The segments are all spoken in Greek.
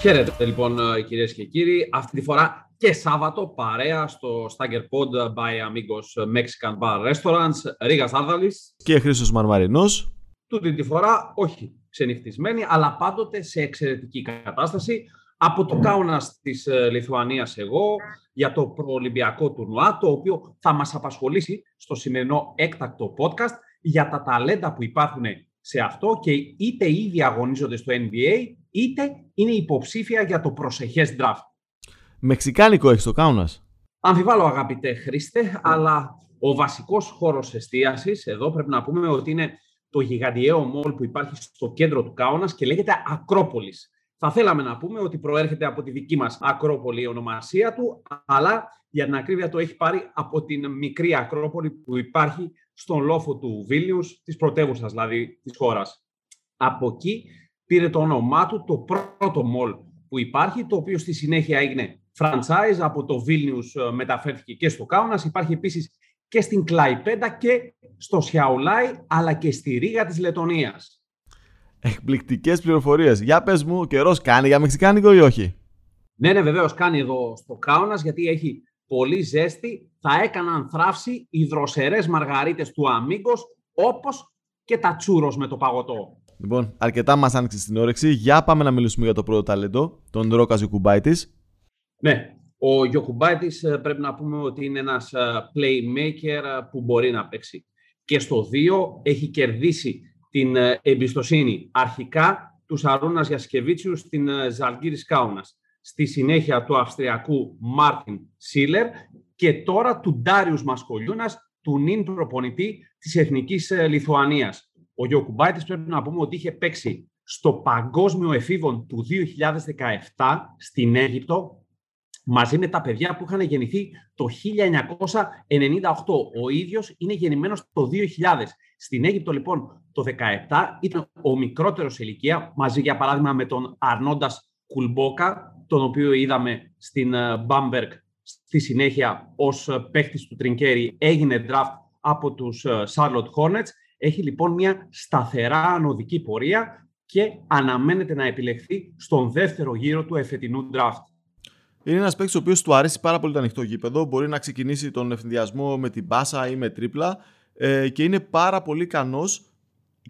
Χαίρετε λοιπόν κυρίες και κύριοι. Αυτή τη φορά και Σάββατο παρέα στο Stagger Pod by Amigos Mexican Bar Restaurants Ρίγας Άρδαλης και Χρήστος Μαρμαρινός. Τούτη τη φορά όχι ξενυχτισμένη αλλά πάντοτε σε εξαιρετική κατάσταση από το Κάουνας της Λιθουανίας εγώ για το προολυμπιακό τουρνουά το οποίο θα μας απασχολήσει στο σημερινό έκτακτο podcast για τα ταλέντα που υπάρχουν σε αυτό και είτε ήδη αγωνίζονται στο NBA είτε είναι υποψήφια για το προσεχές draft. Μεξικάνικο έχεις το Κάουνας. Αμφιβάλλω αγαπητέ Χρήστε, αλλά ο βασικός χώρος εστίασης εδώ πρέπει να πούμε ότι είναι το γιγαντιαίο μόλ που υπάρχει στο κέντρο του Κάουνας και λέγεται Ακρόπολης. Θα θέλαμε να πούμε ότι προέρχεται από τη δική μας Ακρόπολη η ονομασία του, αλλά για την ακρίβεια το έχει πάρει από την μικρή Ακρόπολη που υπάρχει στον λόφο του Βίλνιους, της πρωτεύουσας δηλαδή της χώρας. Από εκεί πήρε το όνομά του το πρώτο μολ που υπάρχει, το οποίο στη συνέχεια έγινε franchise, από το Βίλνιους ε, μεταφέρθηκε και στο Κάουνας, υπάρχει επίσης και στην Κλαϊπέντα και στο Σιαουλάι, αλλά και στη Ρήγα της Λετωνίας. Εκπληκτικές πληροφορίες. Για πες μου, ο καιρός κάνει για μεξικάνικο ή όχι; Ναι, ναι, βεβαίως κάνει εδώ στο Κάουνας, γιατί έχει πολύ ζέστη. Θα έκαναν θράψη οι δροσερές μαργαρίτες του Αμίγκος, όπως και τα churros με το παγωτό. Λοιπόν, αρκετά μας άνοιξες την όρεξη. Για πάμε να μιλήσουμε για το πρώτο ταλέντο, τον Ρόκα Γιοκουμπάιτη. Ναι, ο Γιοκουμπάιτη ε, πρέπει να πούμε ότι είναι ένας ε, playmaker ε, που μπορεί να παίξει. Και στο 2 έχει κερδίσει την εμπιστοσύνη αρχικά του Σαρούνας Γιασικεβίτσιους στην Ζαλγκίρις Κάουνας. Στη συνέχεια του Αυστριακού Μάρτιν Σίλερ και τώρα του Ντάριους Μασκολιούνα, του νυν προπονητή της Εθνικής Λιθουανίας. Ο Γιώκου πρέπει να πούμε ότι είχε παίξει στο Παγκόσμιο Εφήβων του 2017 στην Αίγυπτο μαζί με τα παιδιά που είχαν γεννηθεί το 1998. Ο ίδιος είναι γεννημένος το 2000. Στην Αίγυπτο λοιπόν το 2017 ήταν ο μικρότερος σε ηλικία μαζί για παράδειγμα με τον Αρνόντας Κουλμπόκα τον οποίο είδαμε στην Μπάμπεργκ στη συνέχεια ως παίχτης του Τρινκέρι έγινε draft από τους Charlotte Hornets έχει λοιπόν μια σταθερά ανωδική πορεία και αναμένεται να επιλεχθεί στον δεύτερο γύρο του εφετινού draft. Είναι ένας παίκτης ο οποίος του αρέσει πάρα πολύ το ανοιχτό γήπεδο. Μπορεί να ξεκινήσει τον ευθυνδιασμό με την μπάσα ή με τρίπλα ε, και είναι πάρα πολύ ικανός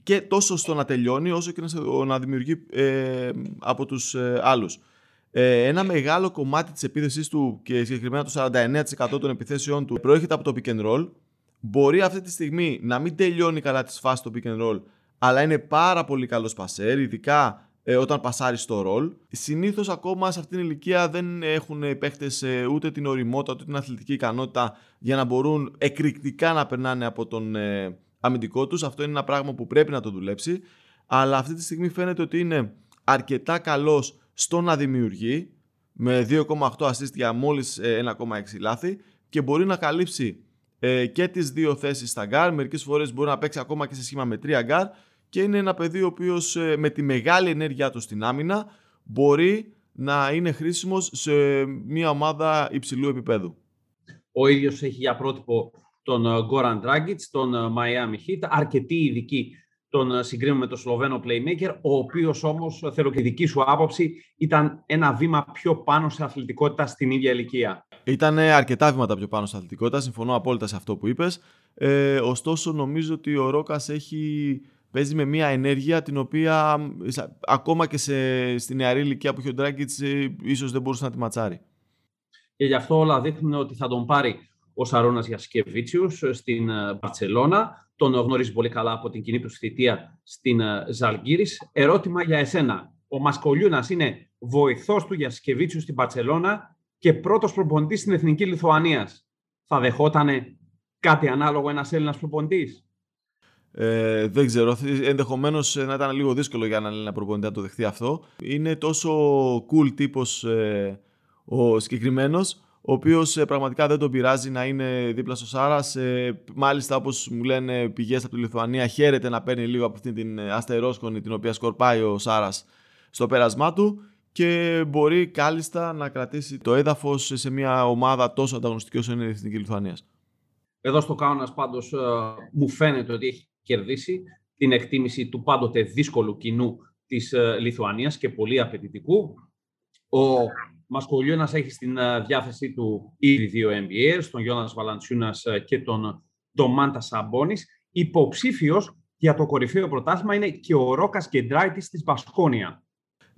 και τόσο στο να τελειώνει όσο και να δημιουργεί ε, από τους ε, άλλους. Ε, ένα μεγάλο κομμάτι της επίθεσης του και συγκεκριμένα το 49% των επιθέσεών του προέρχεται από το pick and roll Μπορεί αυτή τη στιγμή να μην τελειώνει καλά τη φάση το pick and roll, αλλά είναι πάρα πολύ καλός πασέρ, ειδικά ε, όταν πασάρει στο ρολ. Συνήθως ακόμα σε αυτήν την ηλικία δεν έχουν οι παίχτες ε, ούτε την οριμότητα ούτε την αθλητική ικανότητα για να μπορούν εκρηκτικά να περνάνε από τον ε, αμυντικό τους. Αυτό είναι ένα πράγμα που πρέπει να το δουλέψει. Αλλά αυτή τη στιγμή φαίνεται ότι είναι αρκετά καλός στο να δημιουργεί με 2,8 assist για μόλις 1,6 λάθη και μπορεί να καλύψει ε, και τις δύο θέσεις στα γκαρντ. Μερικές φορές μπορεί να παίξει ακόμα και σε σχήμα με τρία γκαρντ και είναι ένα παιδί ο οποίος ε, με τη μεγάλη ενέργειά του στην άμυνα μπορεί να είναι χρήσιμος σε μια ομάδα υψηλού επιπέδου. Ο ίδιος έχει για πρότυπο τον Goran Dragic, τον ε, Miami Heat, αρκετοί ειδικοί τον ε, συγκρίνουμε με τον Σλοβαίνο playmaker, ο οποίος όμως, θέλω και δική σου άποψη, ήταν ένα βήμα πιο πάνω σε αθλητικότητα στην ίδια ηλικία. Ήταν αρκετά βήματα πιο πάνω σε αθλητικότητα, συμφωνώ απόλυτα σε αυτό που είπες. Ε, ωστόσο, νομίζω ότι ο Ρόκας έχει παίζει με μια ενέργεια την οποία ακόμα και σε, στη νεαρή ηλικία που έχει ο Ντράγκητς ε, ίσως δεν μπορούσε να τη ματσάρει. Και γι' αυτό όλα δείχνουν ότι θα τον πάρει ο Σαρώνας Γιασκεβίτσιους στην ε, Μπαρτσελώνα τον γνωρίζει πολύ καλά από την κοινή του θητεία στην ε, Ζαλγκύρης. Ερώτημα για εσένα. Ο Μασκολιούνας είναι βοηθός του Γιασκεβίτσιου στην Παρσελώνα και πρώτος προπονητής στην Εθνική Λιθουανίας. Θα δεχόταν κάτι ανάλογο ένας Έλληνας προπονητής; Ε, δεν ξέρω. Ενδεχομένως να ήταν λίγο δύσκολο για έναν Έλληνα προπονητή να το δεχτεί αυτό. Είναι τόσο cool τύπος ε, ο συγκεκριμένος ο οποίος ε, πραγματικά δεν τον πειράζει να είναι δίπλα στο Σάρας. Ε, μάλιστα, όπως μου λένε πηγές από τη Λιθουανία, χαίρεται να παίρνει λίγο από αυτή την ε, αστερόσκονη την οποία σκορπάει ο Σάρας στο πέρασμά του και μπορεί κάλλιστα να κρατήσει το έδαφος σε μια ομάδα τόσο ανταγωνιστική όσο είναι η Εθνική Λιθουανίας. Εδώ στο Κάουνα πάντως μου φαίνεται ότι έχει κερδίσει την εκτίμηση του πάντοτε δύσκολου κοινού της Λιθουανίας και πολύ απαιτητικού Ο Μασχολιούνας έχει στην διάθεσή του ήδη δύο NBA, τον Γιώνας Βαλαντσιούνας και τον Ντομάντα Σαμπόνης. Υποψήφιος για το κορυφαίο πρωτάθλημα είναι και ο Ρόκας Κεντράιτης της Μπασκόνια.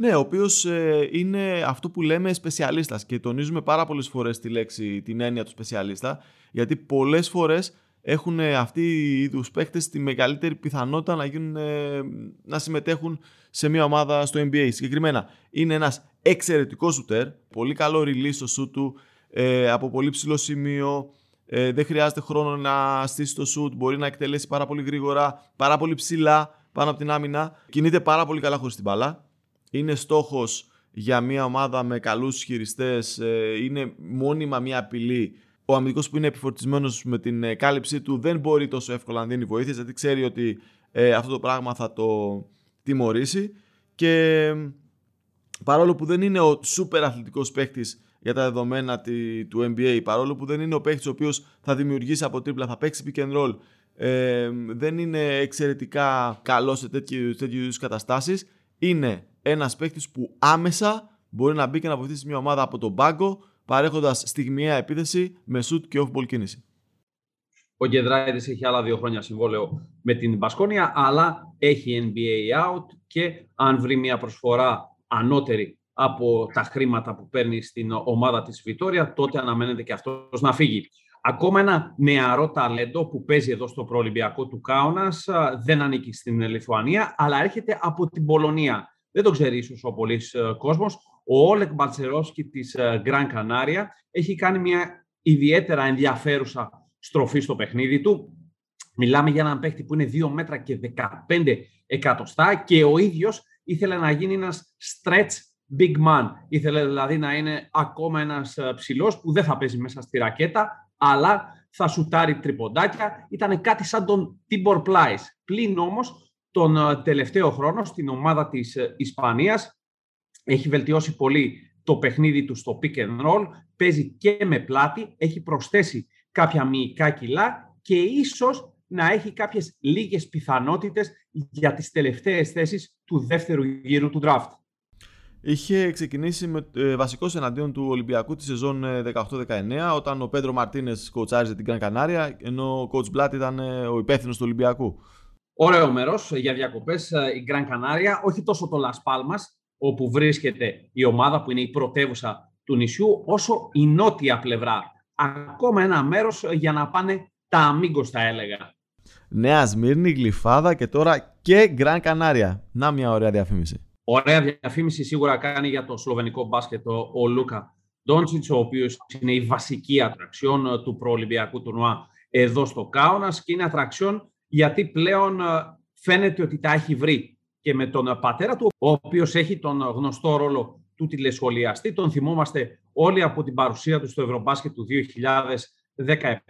Ναι, ο οποίος ε, είναι αυτό που λέμε σπεσιαλίστας και τονίζουμε πάρα πολλές φορές τη λέξη, την έννοια του σπεσιαλίστα, γιατί πολλές φορές έχουν αυτοί οι είδους παίκτες τη μεγαλύτερη πιθανότητα να, γίνουν, ε, να συμμετέχουν σε μια ομάδα στο NBA. Συγκεκριμένα, είναι ένας εξαιρετικός σουτέρ, πολύ καλό release στο σουτ του, ε, από πολύ ψηλό σημείο, ε, δεν χρειάζεται χρόνο να στήσει το σουτ, μπορεί να εκτελέσει πάρα πολύ γρήγορα, πάρα πολύ ψηλά πάνω από την άμυνα. Κινείται πάρα πολύ καλά χωρίς την μπάλα. Είναι στόχος για μια ομάδα με καλούς χειριστές, ε, είναι μόνιμα μια απειλή. Ο αμυντικός που είναι επιφορτισμένος με την ε, κάλυψή του δεν μπορεί τόσο εύκολα να δίνει βοήθεια, γιατί ξέρει ότι ε, αυτό το πράγμα θα το τιμωρήσει. Και παρόλο που δεν είναι ο σούπερ αθλητικός παίχτης για τα δεδομένα του NBA, παρόλο που δεν είναι ο παίχτης ο οποίος θα δημιουργήσει από τρίπλα, θα παίξει pick and roll, ε, δεν είναι εξαιρετικά καλό σε τέτοιου, τέτοιου καταστάσεις, είναι ένας παίχτης που άμεσα μπορεί να μπει και να βοηθήσει μια ομάδα από τον πάγκο, παρέχοντας στιγμιαία επίθεση με shoot και off-ball κίνηση. Ο Γκεδράιδης έχει άλλα δύο χρόνια συμβόλαιο με την Μπασκόνια, αλλά έχει NBA out και αν βρει μια προσφορά ανώτερη από τα χρήματα που παίρνει στην ομάδα της Βιτόρια, τότε αναμένεται και αυτός να φύγει. Ακόμα ένα νεαρό ταλέντο που παίζει εδώ στο προολυμπιακό του Κάουνας, δεν ανήκει στην Λιθουανία, αλλά έρχεται από την Πολωνία. Δεν το ξέρει ίσως ο πολλής κόσμος. Ο Όλεκ Μπαλτσερόσκι της Γκραν Κανάρια έχει κάνει μια ιδιαίτερα ενδιαφέρουσα στροφή στο παιχνίδι του. Μιλάμε για έναν παίχτη που είναι 2 μέτρα και 15 εκατοστά και ο ίδιος ήθελε να γίνει ένας stretch big man. Ήθελε δηλαδή να είναι ακόμα ένας ε, ψηλός που δεν θα παίζει μέσα στη ρακέτα, αλλά θα σουτάρει τριποντάκια. Ήταν κάτι σαν τον Tibor Plyce. Πλην όμως τον ε, τελευταίο χρόνο στην ομάδα της ε, Ισπανίας έχει βελτιώσει πολύ το παιχνίδι του στο pick and roll, παίζει και με πλάτη, έχει προσθέσει κάποια μυϊκά κιλά και ίσως να έχει κάποιες λίγες πιθανότητες για τις τελευταίες θέσεις του δεύτερου γύρου του draft. Είχε ξεκινήσει με ε, βασικός εναντίον του Ολυμπιακού τη σεζόν 18-19, ε, όταν ο Πέντρο Μαρτίνες κοτσάριζε την Γκραν Κανάρια, ενώ ο Coach Μπλάτ ήταν ε, ο υπεύθυνος του Ολυμπιακού. Ωραίο μέρος για διακοπές η Γκραν Κανάρια, όχι τόσο το Λα Πάλμα, όπου βρίσκεται η ομάδα που είναι η πρωτεύουσα του νησιού, όσο η νότια πλευρά. Ακόμα ένα μέρος για να πάνε τα αμίγκος, θα έλεγα. Νέα Σμύρνη, Γλυφάδα και τώρα και Γκραν Κανάρια. Να μια ωραία διαφήμιση. Ωραία διαφήμιση σίγουρα κάνει για το σλοβενικό μπάσκετ ο, Λούκα Ντόντσιτς, ο οποίος είναι η βασική ατραξιόν ε, του προολυμπιακού τουρνουά εδώ στο Κάουνας και είναι ατραξιόν γιατί πλέον ε, φαίνεται ότι τα έχει βρει και με τον πατέρα του, ο οποίος έχει τον γνωστό ρόλο του τηλεσχολιαστή. Τον θυμόμαστε όλοι από την παρουσία του στο Ευρωμπάσκετ του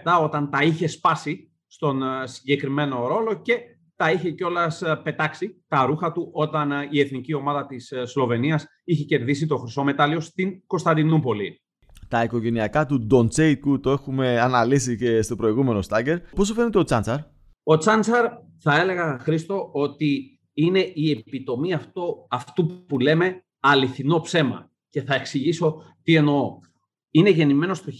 2017, όταν τα είχε σπάσει στον ε, συγκεκριμένο ρόλο και τα είχε κιόλας ε, πετάξει τα ρούχα του όταν ε, η εθνική ομάδα της ε, Σλοβενίας είχε κερδίσει το χρυσό μετάλλιο στην Κωνσταντινούπολη. Τα οικογενειακά του Ντοντσέικου το έχουμε αναλύσει και στο προηγούμενο Στάγκερ. Πώς σου φαίνεται ο Τσάντσαρ; Ο Τσάντσαρ θα έλεγα, Χρήστο, ότι είναι η επιτομή αυτό, αυτού που λέμε αληθινό ψέμα. Και θα εξηγήσω τι εννοώ. Είναι γεννημένος το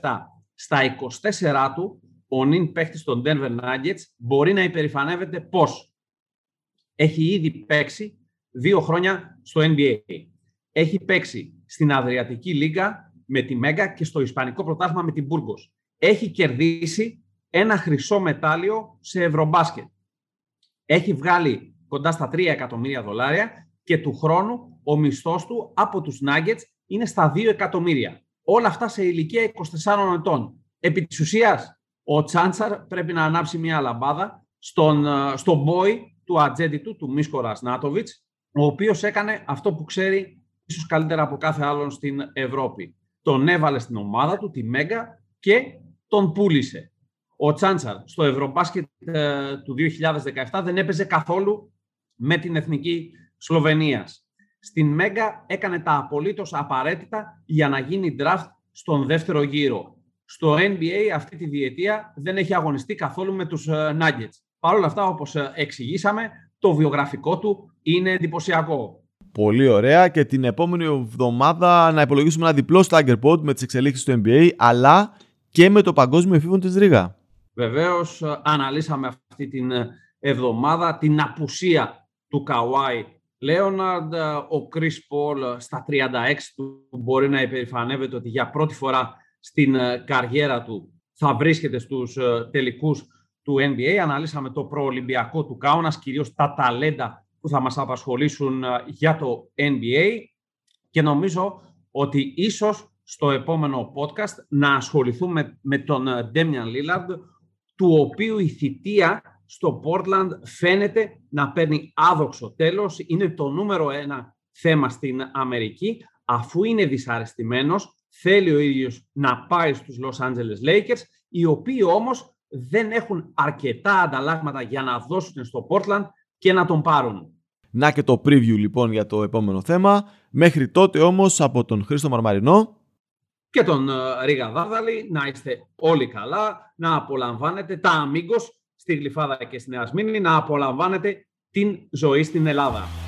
1997. Στα 24 του ο νυν παίχτη των Denver Nuggets μπορεί να υπερηφανεύεται πώς έχει ήδη παίξει δύο χρόνια στο NBA. Έχει παίξει στην Αδριατική Λίγκα με τη Μέγα και στο Ισπανικό Πρωτάθλημα με την Μπούργος. Έχει κερδίσει ένα χρυσό μετάλλιο σε Ευρωμπάσκετ. Έχει βγάλει κοντά στα 3 εκατομμύρια δολάρια και του χρόνου ο μισθός του από τους Nuggets είναι στα 2 εκατομμύρια. Όλα αυτά σε ηλικία 24 ετών. Επί της ουσίας, ο Τσάντσαρ πρέπει να ανάψει μια λαμπάδα στον, ε, στον boy του ατζέντη του, του Μίσκο Ρασνάτοβιτς, ο οποίος έκανε αυτό που ξέρει ίσως καλύτερα από κάθε άλλον στην Ευρώπη. Τον έβαλε στην ομάδα του, τη Μέγα, και τον πούλησε. Ο Τσάντσαρ στο Ευρωμπάσκετ ε, του 2017 δεν έπαιζε καθόλου με την εθνική Σλοβενίας. Στην Μέγα έκανε τα απολύτως απαραίτητα για να γίνει draft στον δεύτερο γύρο στο NBA αυτή τη διετία δεν έχει αγωνιστεί καθόλου με τους ε, Nuggets. Παρ' όλα αυτά, όπως ε, εξηγήσαμε, το βιογραφικό του είναι εντυπωσιακό. Πολύ ωραία και την επόμενη εβδομάδα να υπολογίσουμε ένα διπλό Stagger Pod με τις εξελίξεις του NBA αλλά και με το παγκόσμιο εφήβο της Ρίγα. Βεβαίως αναλύσαμε αυτή την εβδομάδα την απουσία του Καουάι Λέοναρντ, ο Κρίς Πολ στα 36 του μπορεί να υπερηφανεύεται ότι για πρώτη φορά στην καριέρα του θα βρίσκεται στους τελικούς του NBA. Αναλύσαμε το προολυμπιακό του Κάουνας, κυρίως τα ταλέντα που θα μας απασχολήσουν για το NBA και νομίζω ότι ίσως στο επόμενο podcast να ασχοληθούμε με τον Damian Lillard, του οποίου η θητεία στο Portland φαίνεται να παίρνει άδοξο τέλος. Είναι το νούμερο ένα θέμα στην Αμερική. Αφού είναι δυσαρεστημένος, θέλει ο ίδιος να πάει στους Los Angeles Lakers, οι οποίοι όμως δεν έχουν αρκετά ανταλλάγματα για να δώσουν στο Portland και να τον πάρουν. Να και το preview λοιπόν για το επόμενο θέμα. Μέχρι τότε όμως από τον Χρήστο Μαρμαρινό και τον ε, Ρίγα Δάρδαλη να είστε όλοι καλά, να απολαμβάνετε τα αμίγκος στη Γλυφάδα και στη Νέα Σμήνη, να απολαμβάνετε την ζωή στην Ελλάδα.